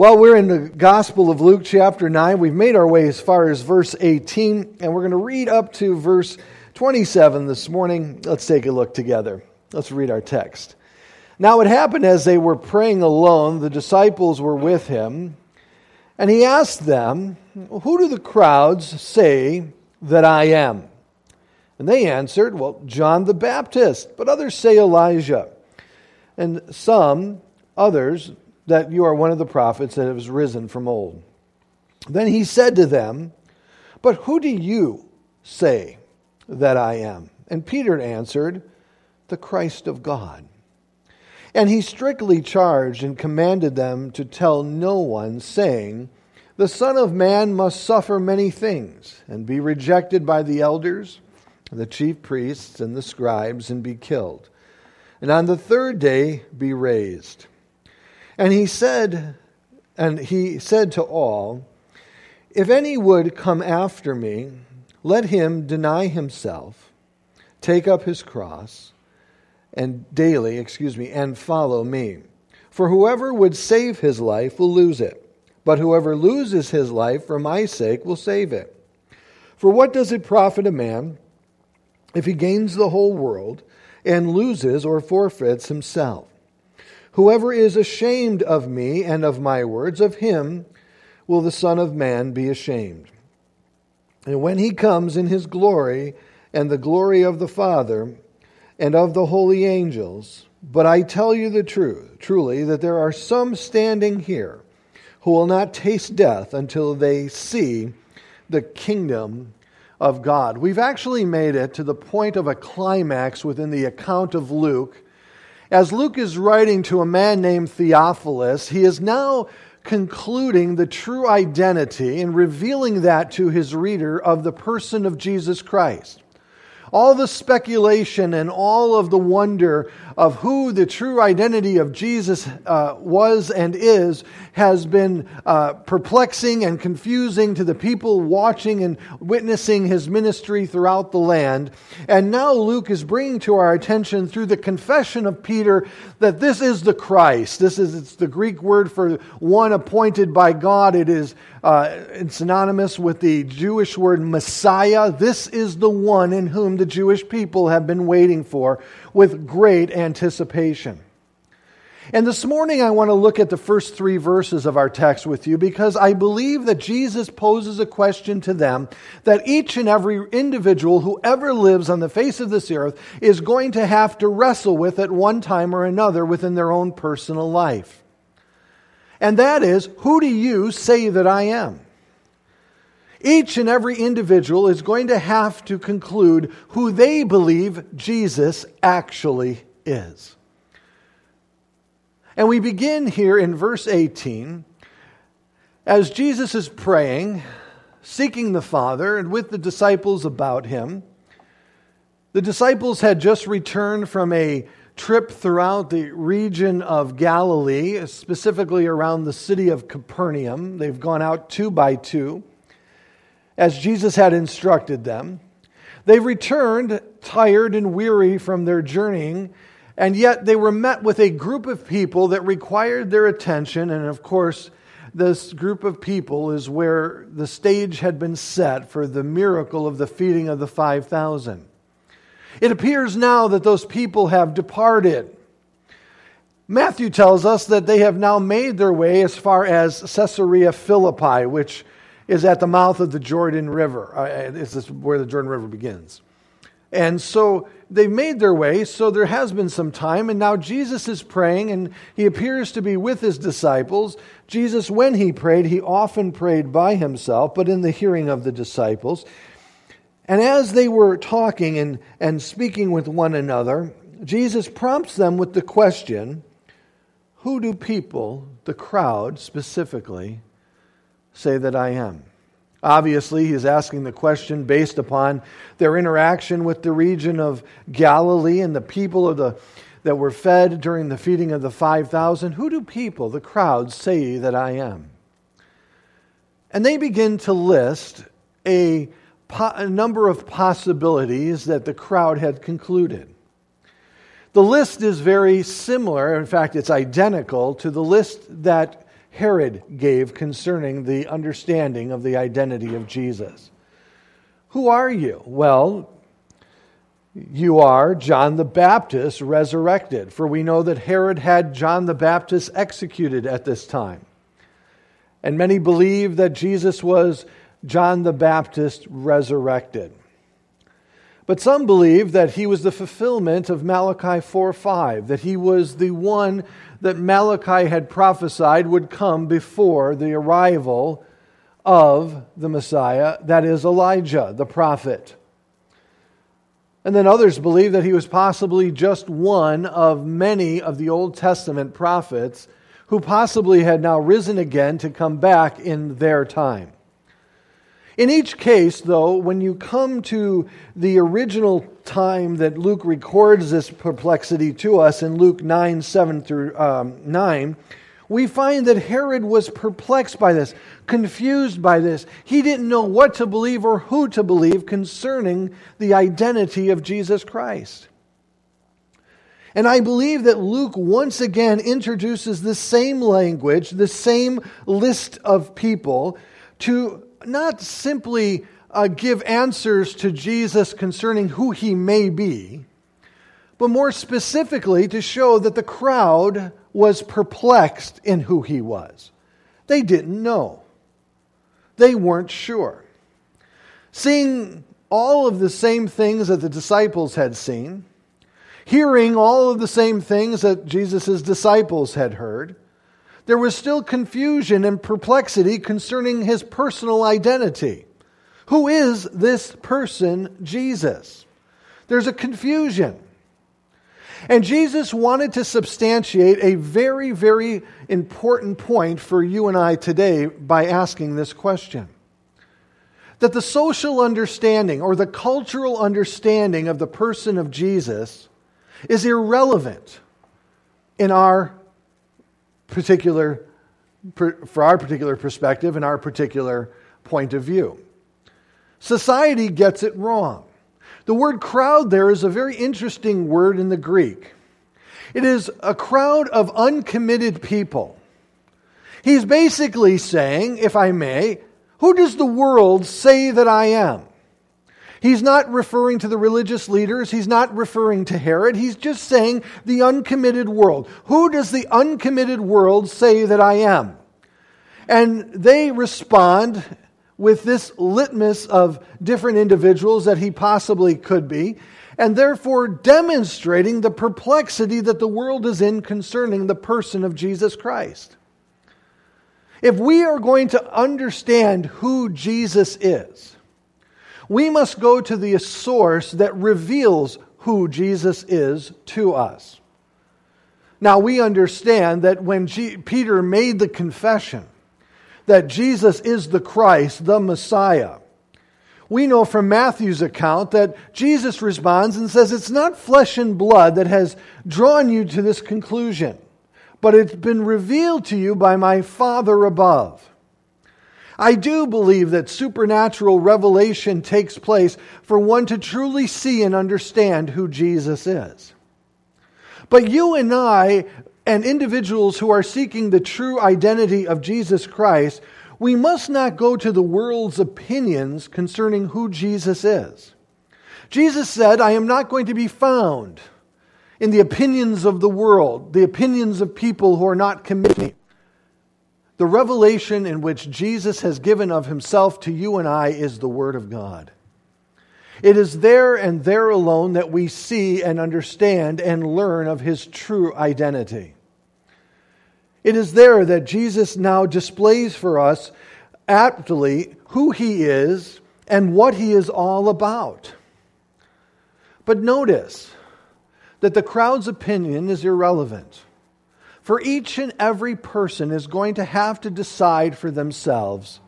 Well, we're in the Gospel of Luke, chapter 9. We've made our way as far as verse 18, and we're going to read up to verse 27 this morning. Let's take a look together. Let's read our text. Now, it happened as they were praying alone, the disciples were with him, and he asked them, Who do the crowds say that I am? And they answered, Well, John the Baptist, but others say Elijah, and some others that you are one of the prophets that has risen from old. Then he said to them, But who do you say that I am? And Peter answered, The Christ of God. And he strictly charged and commanded them to tell no one, saying, The Son of Man must suffer many things, and be rejected by the elders, the chief priests, and the scribes, and be killed, and on the third day be raised. And he said, and he said to all, If any would come after me, let him deny himself, take up his cross, and daily, excuse me, and follow me. For whoever would save his life will lose it, but whoever loses his life for my sake will save it. For what does it profit a man if he gains the whole world and loses or forfeits himself? Whoever is ashamed of me and of my words, of him will the Son of Man be ashamed. And when he comes in his glory and the glory of the Father and of the holy angels, but I tell you the truth, truly, that there are some standing here who will not taste death until they see the kingdom of God. We've actually made it to the point of a climax within the account of Luke as Luke is writing to a man named Theophilus, he is now concluding the true identity and revealing that to his reader of the person of Jesus Christ all the speculation and all of the wonder of who the true identity of Jesus uh, was and is has been uh, perplexing and confusing to the people watching and witnessing his ministry throughout the land. And now Luke is bringing to our attention through the confession of Peter that this is the Christ. This is it's the Greek word for one appointed by God. It is uh, synonymous with the Jewish word Messiah. This is the one in whom the Jewish people have been waiting for with great anticipation. And this morning, I want to look at the first three verses of our text with you because I believe that Jesus poses a question to them that each and every individual who ever lives on the face of this earth is going to have to wrestle with at one time or another within their own personal life. And that is, who do you say that I am? Each and every individual is going to have to conclude who they believe Jesus actually is. And we begin here in verse 18 as Jesus is praying, seeking the Father, and with the disciples about him. The disciples had just returned from a trip throughout the region of Galilee, specifically around the city of Capernaum. They've gone out two by two as Jesus had instructed them. They returned tired and weary from their journeying, and yet they were met with a group of people that required their attention. And of course, this group of people is where the stage had been set for the miracle of the feeding of the 5,000. It appears now that those people have departed. Matthew tells us that they have now made their way as far as Caesarea Philippi, which is at the mouth of the Jordan River. Uh, this is where the Jordan River begins. And so they've made their way, so there has been some time, and now Jesus is praying, and he appears to be with his disciples. Jesus, when he prayed, he often prayed by himself, but in the hearing of the disciples. And as they were talking and, and speaking with one another, Jesus prompts them with the question Who do people, the crowd specifically, say that I am? Obviously, he's asking the question based upon their interaction with the region of Galilee and the people of the, that were fed during the feeding of the 5,000. Who do people, the crowd, say that I am? And they begin to list a, a number of possibilities that the crowd had concluded. The list is very similar, in fact, it's identical to the list that Herod gave concerning the understanding of the identity of Jesus. Who are you? Well, you are John the Baptist resurrected, for we know that Herod had John the Baptist executed at this time. And many believe that Jesus was John the Baptist resurrected. But some believe that he was the fulfillment of Malachi 4 5, that he was the one that Malachi had prophesied would come before the arrival of the Messiah, that is Elijah, the prophet. And then others believe that he was possibly just one of many of the Old Testament prophets who possibly had now risen again to come back in their time. In each case, though, when you come to the original time that Luke records this perplexity to us in Luke 9 7 through um, 9, we find that Herod was perplexed by this, confused by this. He didn't know what to believe or who to believe concerning the identity of Jesus Christ. And I believe that Luke once again introduces the same language, the same list of people to not simply uh, give answers to Jesus concerning who he may be, but more specifically to show that the crowd was perplexed in who he was. They didn't know, they weren't sure. Seeing all of the same things that the disciples had seen, hearing all of the same things that Jesus' disciples had heard, there was still confusion and perplexity concerning his personal identity. Who is this person, Jesus? There's a confusion. And Jesus wanted to substantiate a very, very important point for you and I today by asking this question that the social understanding or the cultural understanding of the person of Jesus is irrelevant in our particular for our particular perspective and our particular point of view. Society gets it wrong. The word crowd there is a very interesting word in the Greek. It is a crowd of uncommitted people. He's basically saying, if I may, who does the world say that I am? He's not referring to the religious leaders. He's not referring to Herod. He's just saying the uncommitted world. Who does the uncommitted world say that I am? And they respond with this litmus of different individuals that he possibly could be, and therefore demonstrating the perplexity that the world is in concerning the person of Jesus Christ. If we are going to understand who Jesus is, we must go to the source that reveals who Jesus is to us. Now, we understand that when G- Peter made the confession that Jesus is the Christ, the Messiah, we know from Matthew's account that Jesus responds and says, It's not flesh and blood that has drawn you to this conclusion, but it's been revealed to you by my Father above. I do believe that supernatural revelation takes place for one to truly see and understand who Jesus is. But you and I, and individuals who are seeking the true identity of Jesus Christ, we must not go to the world's opinions concerning who Jesus is. Jesus said, I am not going to be found in the opinions of the world, the opinions of people who are not committed the revelation in which Jesus has given of himself to you and I is the Word of God. It is there and there alone that we see and understand and learn of his true identity. It is there that Jesus now displays for us aptly who he is and what he is all about. But notice that the crowd's opinion is irrelevant. For each and every person is going to have to decide for themselves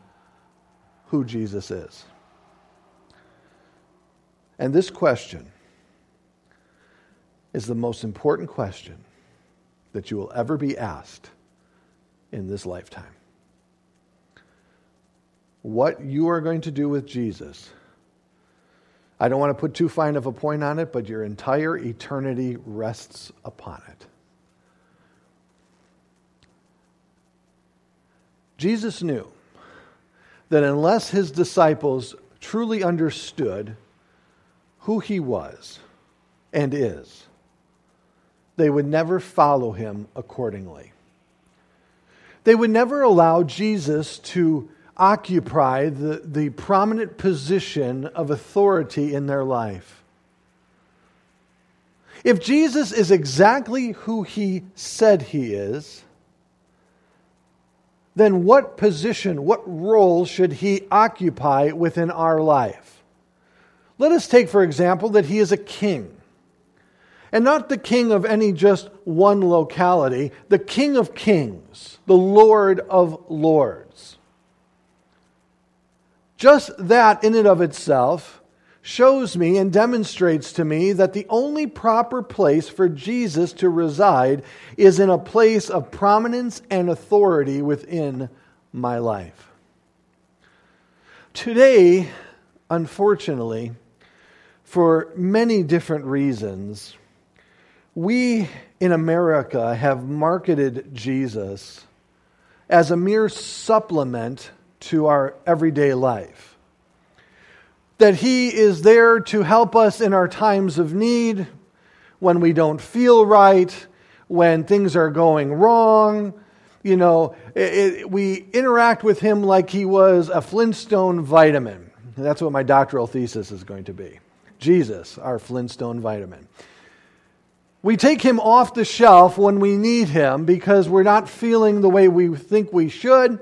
who Jesus is. And this question is the most important question that you will ever be asked in this lifetime. What you are going to do with Jesus, I don't want to put too fine of a point on it, but your entire eternity rests upon it. Jesus knew that unless his disciples truly understood who he was and is, they would never follow him accordingly. They would never allow Jesus to occupy the, the prominent position of authority in their life. If Jesus is exactly who he said he is, then what position, what role should he occupy within our life? Let us take, for example, that he is a king. And not the king of any just one locality, the king of kings, the Lord of lords. Just that in and of itself shows me and demonstrates to me that the only proper place for Jesus to reside is in a place of prominence and authority within my life. Today, unfortunately, for many different reasons, we in America have marketed Jesus as a mere supplement to our everyday life that He is there to help us in our times of need, when we don't feel right, when things are going wrong. You know, it, it, we interact with Him like He was a Flintstone vitamin. that's what my doctoral thesis is going to be Jesus, our Flintstone vitamin. We take him off the shelf when we need him because we're not feeling the way we think we should.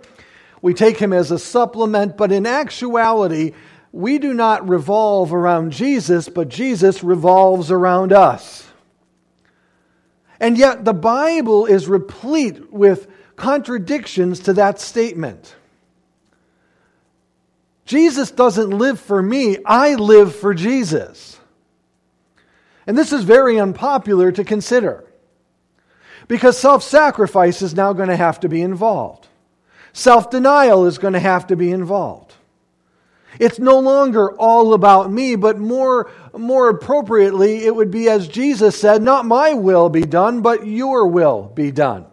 We take him as a supplement, but in actuality, we do not revolve around Jesus, but Jesus revolves around us. And yet, the Bible is replete with contradictions to that statement. Jesus doesn't live for me, I live for Jesus. And this is very unpopular to consider because self sacrifice is now going to have to be involved, self denial is going to have to be involved. It's no longer all about me, but more, more appropriately, it would be as Jesus said, Not my will be done, but your will be done.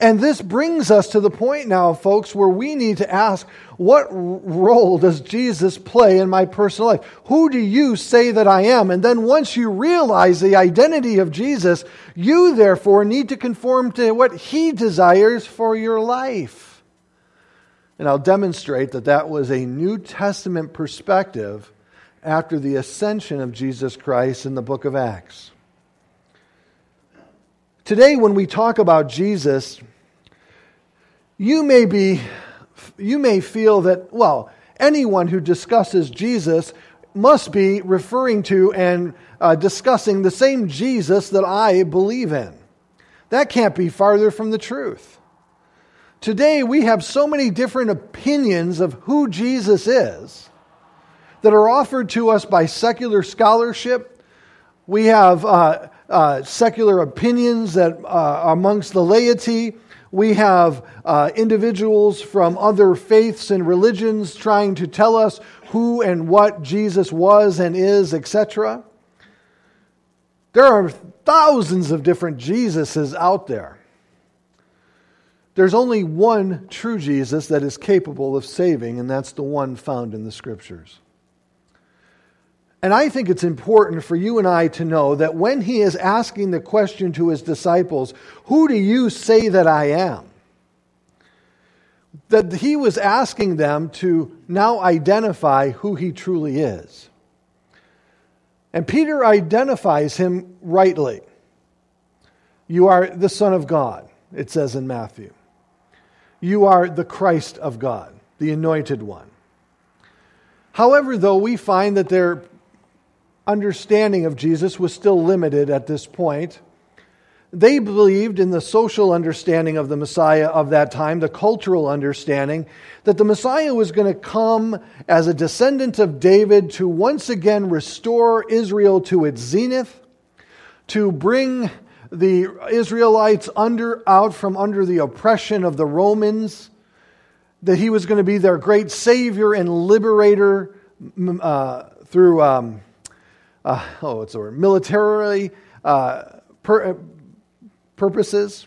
And this brings us to the point now, folks, where we need to ask what role does Jesus play in my personal life? Who do you say that I am? And then once you realize the identity of Jesus, you therefore need to conform to what he desires for your life. And I'll demonstrate that that was a New Testament perspective after the ascension of Jesus Christ in the book of Acts. Today, when we talk about Jesus, you may be you may feel that well anyone who discusses jesus must be referring to and uh, discussing the same jesus that i believe in that can't be farther from the truth Today, we have so many different opinions of who Jesus is that are offered to us by secular scholarship. We have uh, uh, secular opinions that uh, amongst the laity. We have uh, individuals from other faiths and religions trying to tell us who and what Jesus was and is, etc. There are thousands of different Jesuses out there. There's only one true Jesus that is capable of saving, and that's the one found in the Scriptures. And I think it's important for you and I to know that when he is asking the question to his disciples, Who do you say that I am? That he was asking them to now identify who he truly is. And Peter identifies him rightly. You are the Son of God, it says in Matthew. You are the Christ of God, the anointed one. However, though, we find that their understanding of Jesus was still limited at this point. They believed in the social understanding of the Messiah of that time, the cultural understanding, that the Messiah was going to come as a descendant of David to once again restore Israel to its zenith, to bring the Israelites under, out from under the oppression of the Romans, that he was going to be their great savior and liberator uh, through, um, uh, oh, what's the word, militarily uh, pur- purposes.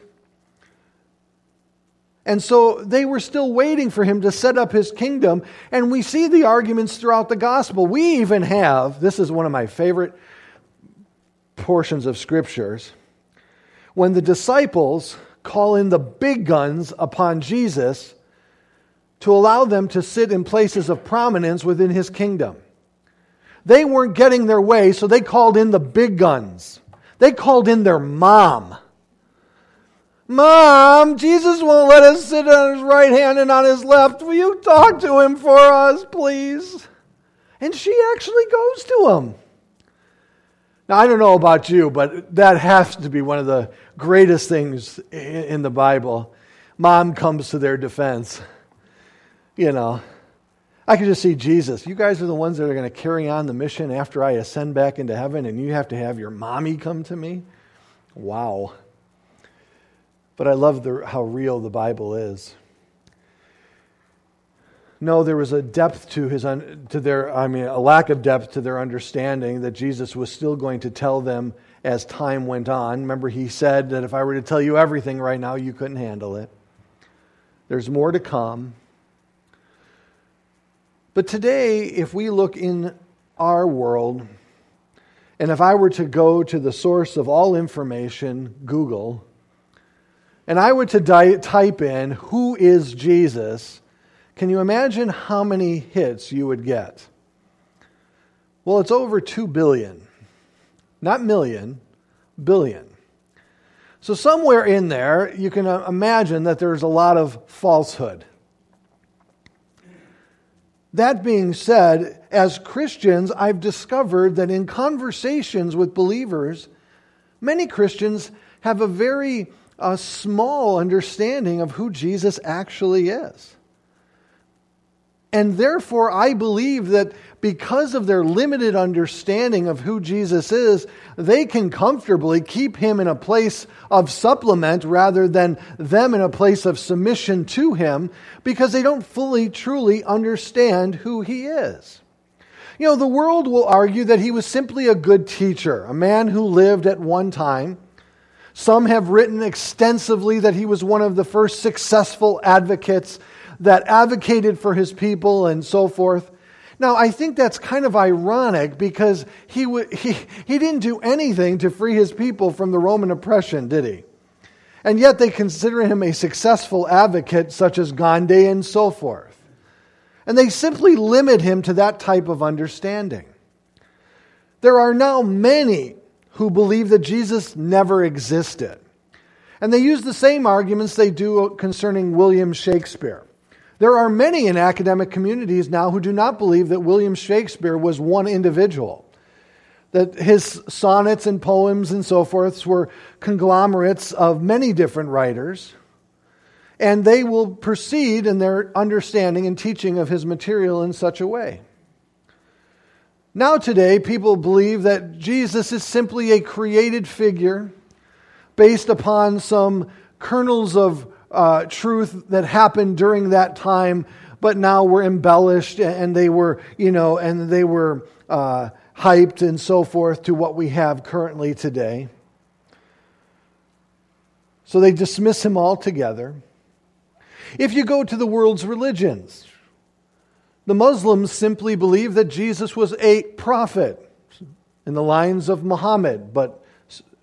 And so they were still waiting for him to set up his kingdom. And we see the arguments throughout the gospel. We even have, this is one of my favorite portions of scriptures, when the disciples call in the big guns upon Jesus to allow them to sit in places of prominence within his kingdom. They weren't getting their way, so they called in the big guns. They called in their mom. Mom, Jesus won't let us sit on his right hand and on his left. Will you talk to him for us, please? And she actually goes to him. Now, I don't know about you, but that has to be one of the greatest things in the Bible. Mom comes to their defense. You know, I can just see Jesus. You guys are the ones that are going to carry on the mission after I ascend back into heaven, and you have to have your mommy come to me? Wow. But I love the, how real the Bible is. No, there was a depth to his to their I mean a lack of depth to their understanding that Jesus was still going to tell them as time went on. Remember he said that if I were to tell you everything right now you couldn't handle it. There's more to come. But today if we look in our world and if I were to go to the source of all information, Google, and I were to di- type in, Who is Jesus? Can you imagine how many hits you would get? Well, it's over 2 billion. Not million, billion. So, somewhere in there, you can uh, imagine that there's a lot of falsehood. That being said, as Christians, I've discovered that in conversations with believers, many Christians have a very a small understanding of who Jesus actually is. And therefore, I believe that because of their limited understanding of who Jesus is, they can comfortably keep him in a place of supplement rather than them in a place of submission to him because they don't fully, truly understand who he is. You know, the world will argue that he was simply a good teacher, a man who lived at one time some have written extensively that he was one of the first successful advocates that advocated for his people and so forth. Now, I think that's kind of ironic because he, w- he, he didn't do anything to free his people from the Roman oppression, did he? And yet they consider him a successful advocate, such as Gandhi and so forth. And they simply limit him to that type of understanding. There are now many who believe that Jesus never existed. And they use the same arguments they do concerning William Shakespeare. There are many in academic communities now who do not believe that William Shakespeare was one individual, that his sonnets and poems and so forth were conglomerates of many different writers, and they will proceed in their understanding and teaching of his material in such a way. Now, today, people believe that Jesus is simply a created figure based upon some kernels of uh, truth that happened during that time, but now were embellished and they were, you know, and they were uh, hyped and so forth to what we have currently today. So they dismiss him altogether. If you go to the world's religions, the Muslims simply believe that Jesus was a prophet in the lines of Muhammad, but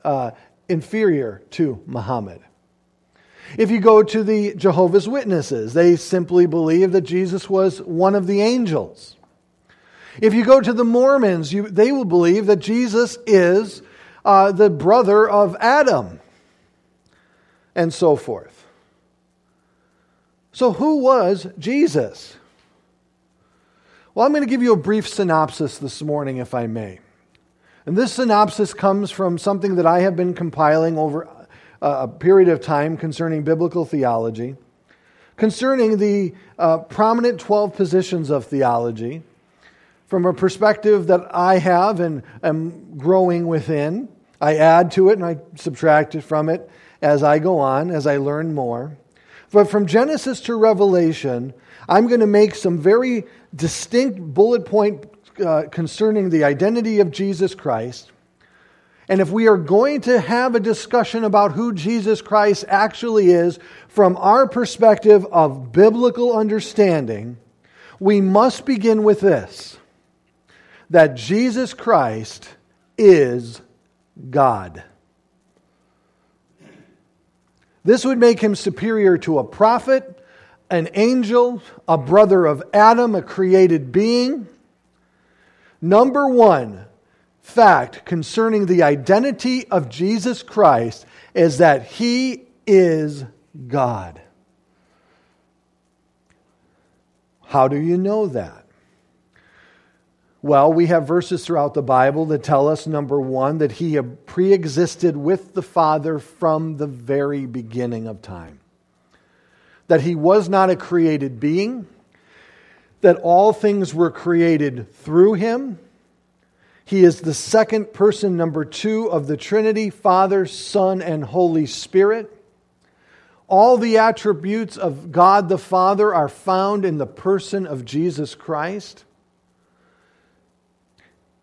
uh, inferior to Muhammad. If you go to the Jehovah's Witnesses, they simply believe that Jesus was one of the angels. If you go to the Mormons, you, they will believe that Jesus is uh, the brother of Adam, and so forth. So, who was Jesus? Well, I'm going to give you a brief synopsis this morning, if I may. And this synopsis comes from something that I have been compiling over a period of time concerning biblical theology, concerning the uh, prominent 12 positions of theology, from a perspective that I have and am growing within. I add to it and I subtract it from it as I go on, as I learn more. But from Genesis to Revelation, I'm going to make some very distinct bullet point uh, concerning the identity of Jesus Christ. And if we are going to have a discussion about who Jesus Christ actually is from our perspective of biblical understanding, we must begin with this that Jesus Christ is God. This would make him superior to a prophet, an angel, a brother of Adam, a created being. Number one fact concerning the identity of Jesus Christ is that he is God. How do you know that? Well, we have verses throughout the Bible that tell us number one, that he pre existed with the Father from the very beginning of time, that he was not a created being, that all things were created through him. He is the second person, number two, of the Trinity Father, Son, and Holy Spirit. All the attributes of God the Father are found in the person of Jesus Christ.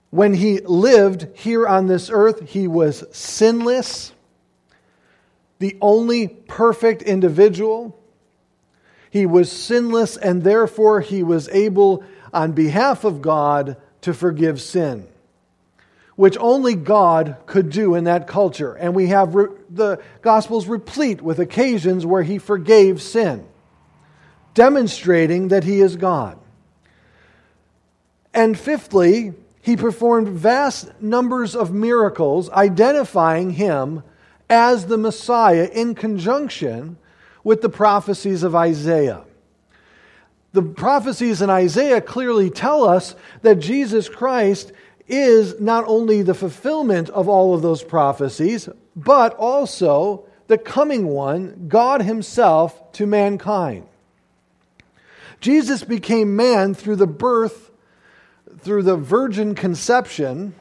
When he lived here on this earth, he was sinless, the only perfect individual. He was sinless, and therefore he was able, on behalf of God, to forgive sin, which only God could do in that culture. And we have re- the Gospels replete with occasions where he forgave sin, demonstrating that he is God. And fifthly, he performed vast numbers of miracles identifying him as the Messiah in conjunction with the prophecies of Isaiah. The prophecies in Isaiah clearly tell us that Jesus Christ is not only the fulfillment of all of those prophecies, but also the coming one, God Himself, to mankind. Jesus became man through the birth through the virgin conception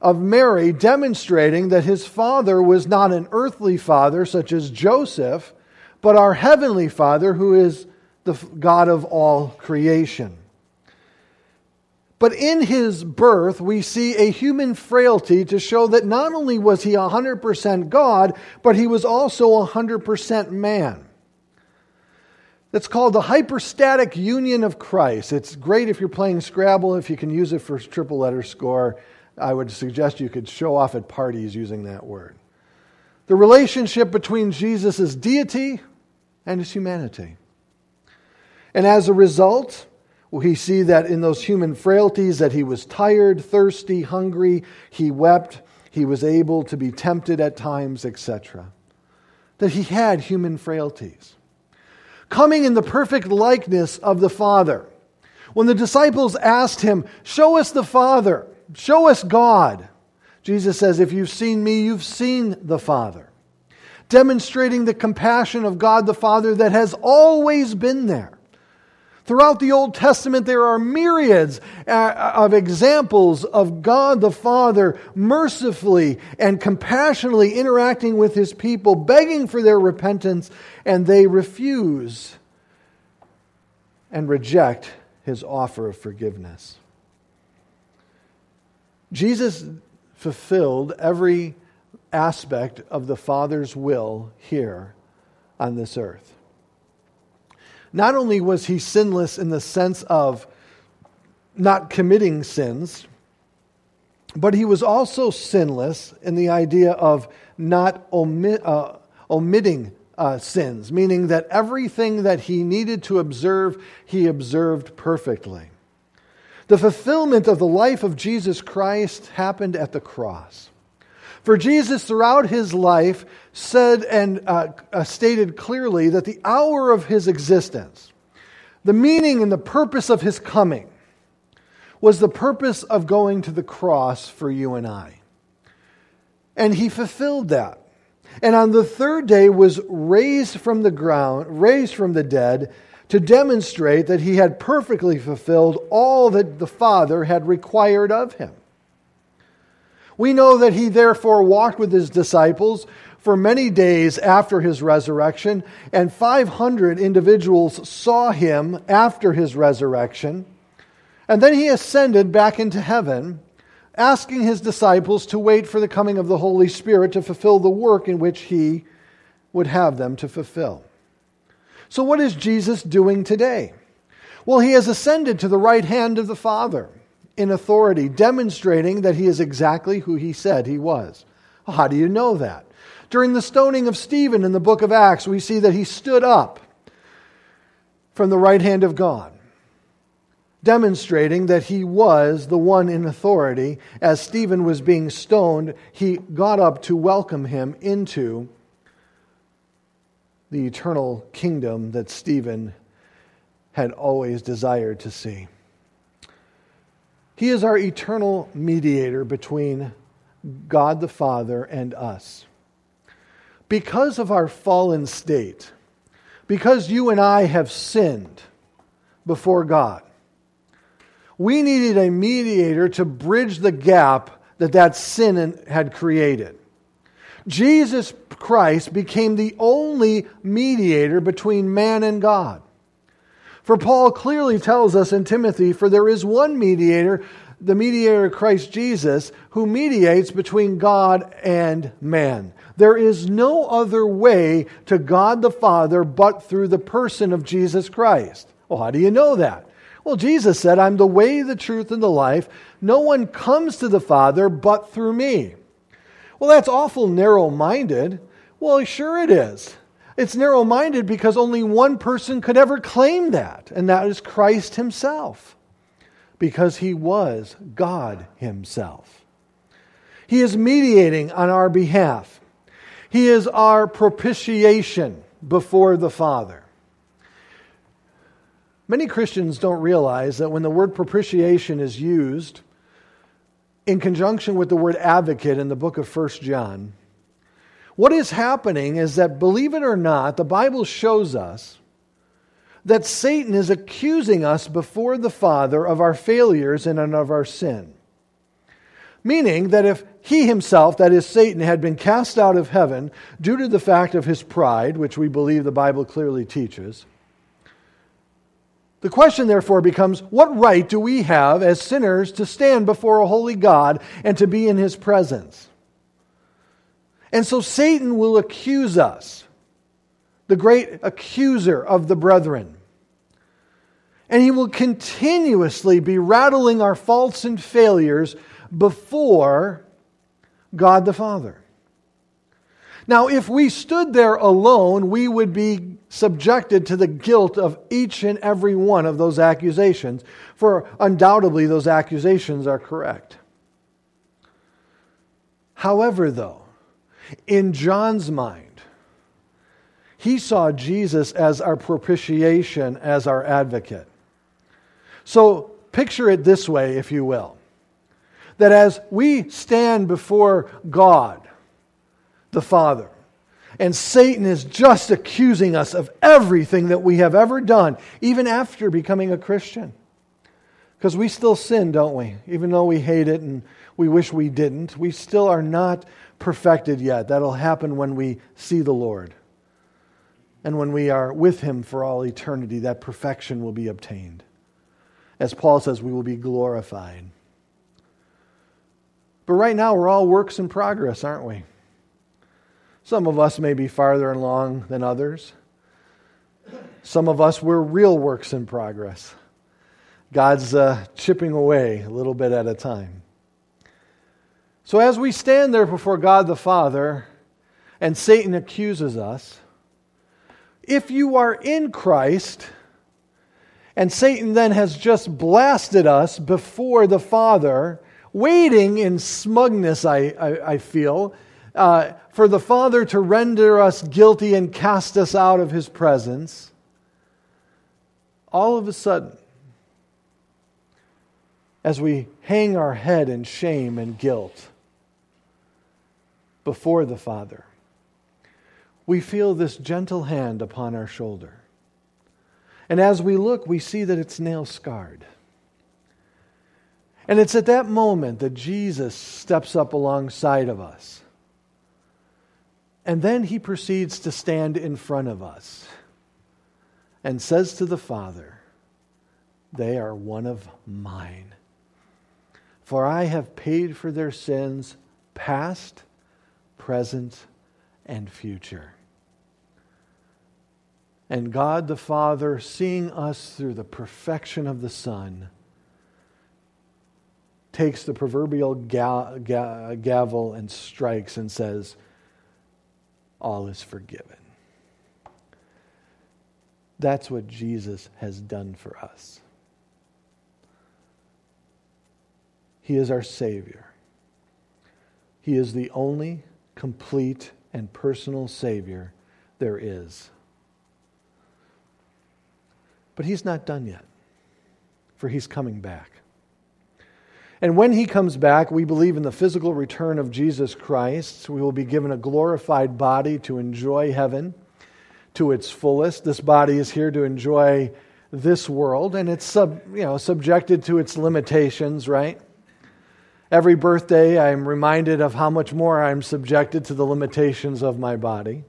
of Mary, demonstrating that his father was not an earthly father such as Joseph, but our heavenly Father who is the God of all creation. But in his birth, we see a human frailty to show that not only was he 100% God, but he was also 100% man that's called the hypostatic union of Christ. It's great if you're playing Scrabble, if you can use it for triple letter score. I would suggest you could show off at parties using that word. The relationship between Jesus' deity and his humanity. And as a result, we see that in those human frailties that he was tired, thirsty, hungry, he wept, he was able to be tempted at times, etc. That he had human frailties coming in the perfect likeness of the Father. When the disciples asked him, Show us the Father, show us God, Jesus says, If you've seen me, you've seen the Father. Demonstrating the compassion of God the Father that has always been there. Throughout the Old Testament, there are myriads uh, of examples of God the Father mercifully and compassionately interacting with his people, begging for their repentance, and they refuse and reject his offer of forgiveness. Jesus fulfilled every aspect of the Father's will here on this earth. Not only was he sinless in the sense of not committing sins, but he was also sinless in the idea of not omit, uh, omitting uh, sins, meaning that everything that he needed to observe, he observed perfectly. The fulfillment of the life of Jesus Christ happened at the cross. For Jesus, throughout his life, said and uh, uh, stated clearly that the hour of his existence, the meaning and the purpose of his coming, was the purpose of going to the cross for you and I. And he fulfilled that. And on the third day was raised from the ground, raised from the dead, to demonstrate that he had perfectly fulfilled all that the Father had required of him. We know that he therefore walked with his disciples for many days after his resurrection, and 500 individuals saw him after his resurrection. And then he ascended back into heaven, asking his disciples to wait for the coming of the Holy Spirit to fulfill the work in which he would have them to fulfill. So, what is Jesus doing today? Well, he has ascended to the right hand of the Father in authority, demonstrating that he is exactly who he said he was. How do you know that? During the stoning of Stephen in the book of Acts, we see that he stood up from the right hand of God, demonstrating that he was the one in authority. As Stephen was being stoned, he got up to welcome him into the eternal kingdom that Stephen had always desired to see. He is our eternal mediator between God the Father and us. Because of our fallen state, because you and I have sinned before God, we needed a mediator to bridge the gap that that sin had created. Jesus Christ became the only mediator between man and God. For Paul clearly tells us in Timothy, for there is one mediator, the mediator of Christ Jesus, who mediates between God and man. There is no other way to God the Father but through the person of Jesus Christ. Well, how do you know that? Well, Jesus said, I'm the way, the truth, and the life. No one comes to the Father but through me. Well, that's awful narrow minded. Well, sure it is. It's narrow minded because only one person could ever claim that, and that is Christ Himself, because He was God Himself. He is mediating on our behalf, He is our propitiation before the Father. Many Christians don't realize that when the word propitiation is used in conjunction with the word advocate in the book of 1 John, what is happening is that, believe it or not, the Bible shows us that Satan is accusing us before the Father of our failures and of our sin. Meaning that if he himself, that is Satan, had been cast out of heaven due to the fact of his pride, which we believe the Bible clearly teaches, the question therefore becomes what right do we have as sinners to stand before a holy God and to be in his presence? And so Satan will accuse us, the great accuser of the brethren. And he will continuously be rattling our faults and failures before God the Father. Now, if we stood there alone, we would be subjected to the guilt of each and every one of those accusations, for undoubtedly those accusations are correct. However, though, in John's mind, he saw Jesus as our propitiation, as our advocate. So picture it this way, if you will that as we stand before God, the Father, and Satan is just accusing us of everything that we have ever done, even after becoming a Christian. Because we still sin, don't we? Even though we hate it and we wish we didn't, we still are not perfected yet. That'll happen when we see the Lord. And when we are with Him for all eternity, that perfection will be obtained. As Paul says, we will be glorified. But right now, we're all works in progress, aren't we? Some of us may be farther along than others. Some of us, we're real works in progress. God's uh, chipping away a little bit at a time. So, as we stand there before God the Father and Satan accuses us, if you are in Christ, and Satan then has just blasted us before the Father, waiting in smugness, I, I, I feel, uh, for the Father to render us guilty and cast us out of his presence, all of a sudden, as we hang our head in shame and guilt, before the Father, we feel this gentle hand upon our shoulder. And as we look, we see that it's nail scarred. And it's at that moment that Jesus steps up alongside of us. And then he proceeds to stand in front of us and says to the Father, They are one of mine. For I have paid for their sins, past, present, and future. And God the Father, seeing us through the perfection of the Son, takes the proverbial ga- ga- gavel and strikes and says, All is forgiven. That's what Jesus has done for us. He is our Savior. He is the only complete and personal Savior there is. But He's not done yet, for He's coming back. And when He comes back, we believe in the physical return of Jesus Christ. We will be given a glorified body to enjoy heaven to its fullest. This body is here to enjoy this world, and it's sub, you know, subjected to its limitations, right? Every birthday, I'm reminded of how much more I'm subjected to the limitations of my body.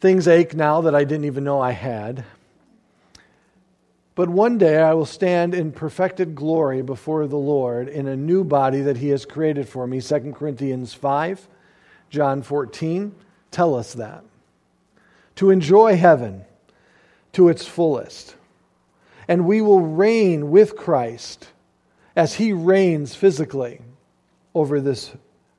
Things ache now that I didn't even know I had. But one day I will stand in perfected glory before the Lord in a new body that He has created for me. 2 Corinthians 5, John 14 tell us that. To enjoy heaven to its fullest. And we will reign with Christ as he reigns physically over this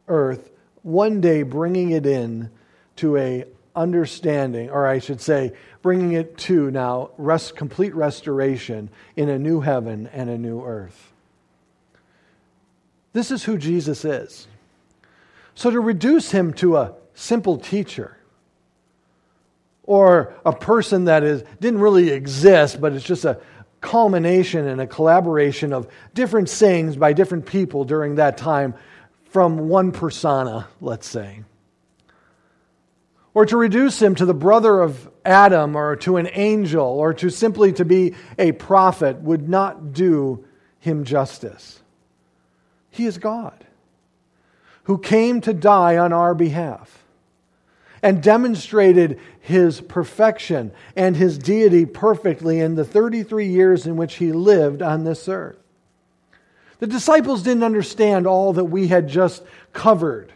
earth, one day bringing it in to a understanding, or I should say, bringing it to now rest, complete restoration in a new heaven and a new earth. This is who Jesus is. So to reduce him to a simple teacher, or a person that is, didn't really exist, but it's just a, culmination and a collaboration of different sayings by different people during that time from one persona, let's say. Or to reduce him to the brother of Adam or to an angel or to simply to be a prophet would not do him justice. He is God who came to die on our behalf and demonstrated his perfection and his deity perfectly in the 33 years in which he lived on this earth. The disciples didn't understand all that we had just covered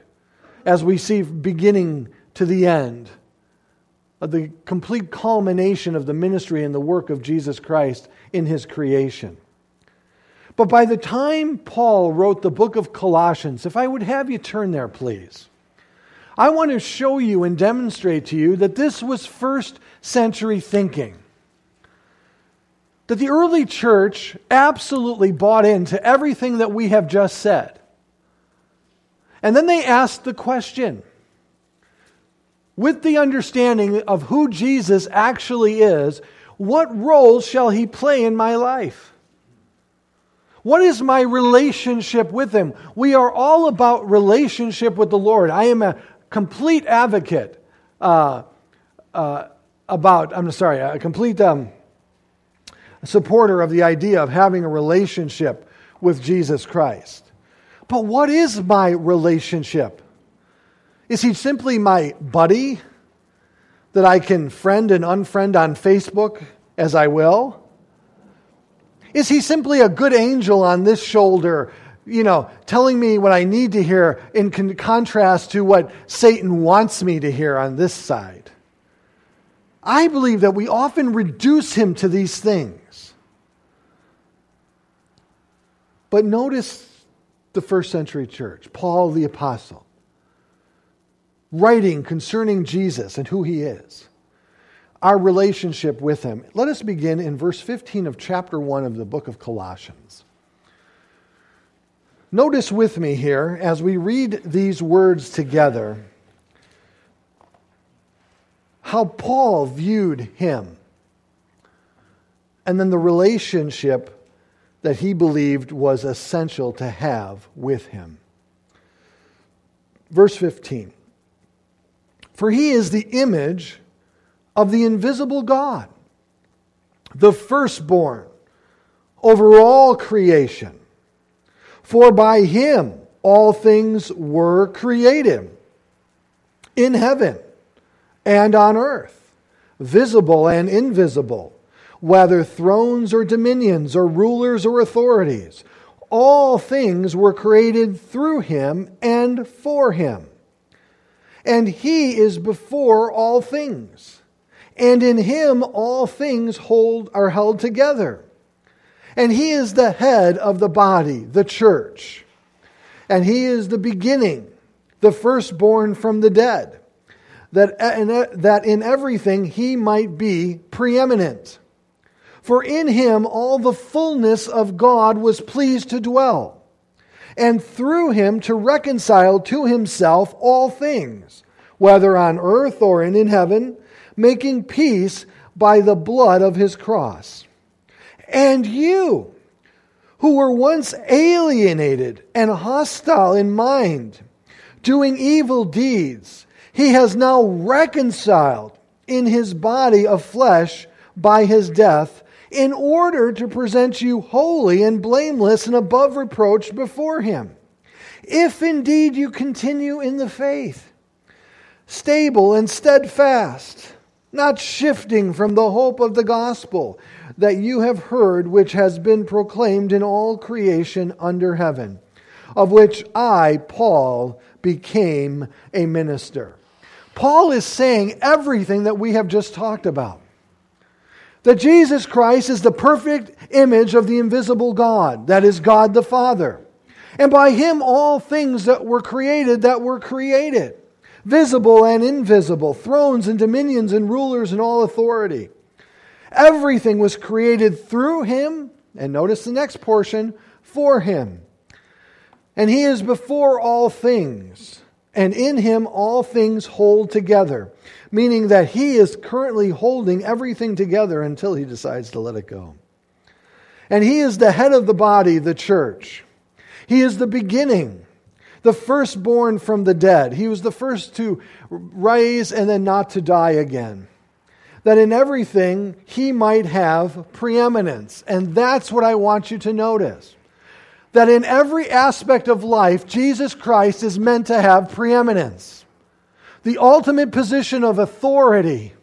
as we see beginning to the end of the complete culmination of the ministry and the work of Jesus Christ in his creation. But by the time Paul wrote the book of Colossians, if I would have you turn there, please. I want to show you and demonstrate to you that this was first century thinking. That the early church absolutely bought into everything that we have just said. And then they asked the question with the understanding of who Jesus actually is, what role shall he play in my life? What is my relationship with him? We are all about relationship with the Lord. I am a complete advocate uh, uh, about, I'm sorry, a complete um, supporter of the idea of having a relationship with Jesus Christ. But what is my relationship? Is he simply my buddy that I can friend and unfriend on Facebook as I will? Is he simply a good angel on this shoulder you know, telling me what I need to hear in con- contrast to what Satan wants me to hear on this side. I believe that we often reduce him to these things. But notice the first century church, Paul the Apostle, writing concerning Jesus and who he is, our relationship with him. Let us begin in verse 15 of chapter 1 of the book of Colossians. Notice with me here, as we read these words together, how Paul viewed him, and then the relationship that he believed was essential to have with him. Verse 15 For he is the image of the invisible God, the firstborn over all creation. For by him all things were created in heaven and on earth, visible and invisible, whether thrones or dominions or rulers or authorities. all things were created through him and for him. And he is before all things. And in him all things hold are held together. And he is the head of the body, the church. And he is the beginning, the firstborn from the dead, that, uh, that in everything he might be preeminent. For in him all the fullness of God was pleased to dwell, and through him to reconcile to himself all things, whether on earth or in heaven, making peace by the blood of his cross. And you, who were once alienated and hostile in mind, doing evil deeds, he has now reconciled in his body of flesh by his death in order to present you holy and blameless and above reproach before Him. If indeed you continue in the faith, stable and steadfast, not shifting from the hope of the gospel that you have heard, which has been proclaimed in all creation under heaven, of which I, Paul, became a minister. Paul is saying everything that we have just talked about that Jesus Christ is the perfect image of the invisible God, that is God the Father. And by him all things that were created that were created, visible and invisible, thrones and dominions and rulers and all authority. Everything was created through him, and notice the next portion, for him. And he is before all things, and in him all things hold together meaning that he is currently holding everything together until he decides to let it go. And he is the head of the body, the church. He is the beginning, the firstborn from the dead. He was the first to rise and then not to die again. That in everything he might have preeminence. And that's what I want you to notice. That in every aspect of life, Jesus Christ is meant to have preeminence the ultimate position of authority,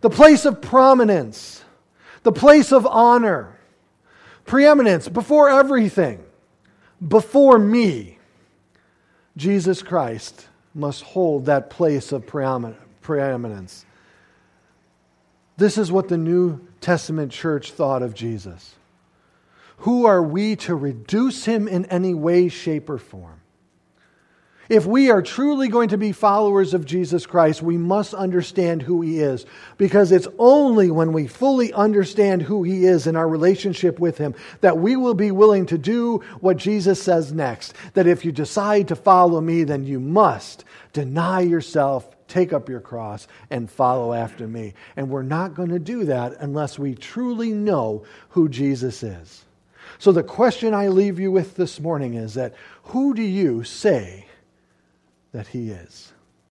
the place of prominence, the place of honor, preeminence before everything, before me. Jesus Christ must hold that place of preeminence. This is what the New Testament church thought of Jesus. Who are we to reduce him in any way, shape, or form? If we are truly going to be followers of Jesus Christ, we must understand who He is. Because it's only when we fully understand who He is in our relationship with Him that we will be willing to do what Jesus says next. That if you decide to follow me, then you must deny yourself, take up your cross, and follow after me. And we're not going to do that unless we truly know who Jesus is. So the question I leave you with this morning is that who do you say that He is.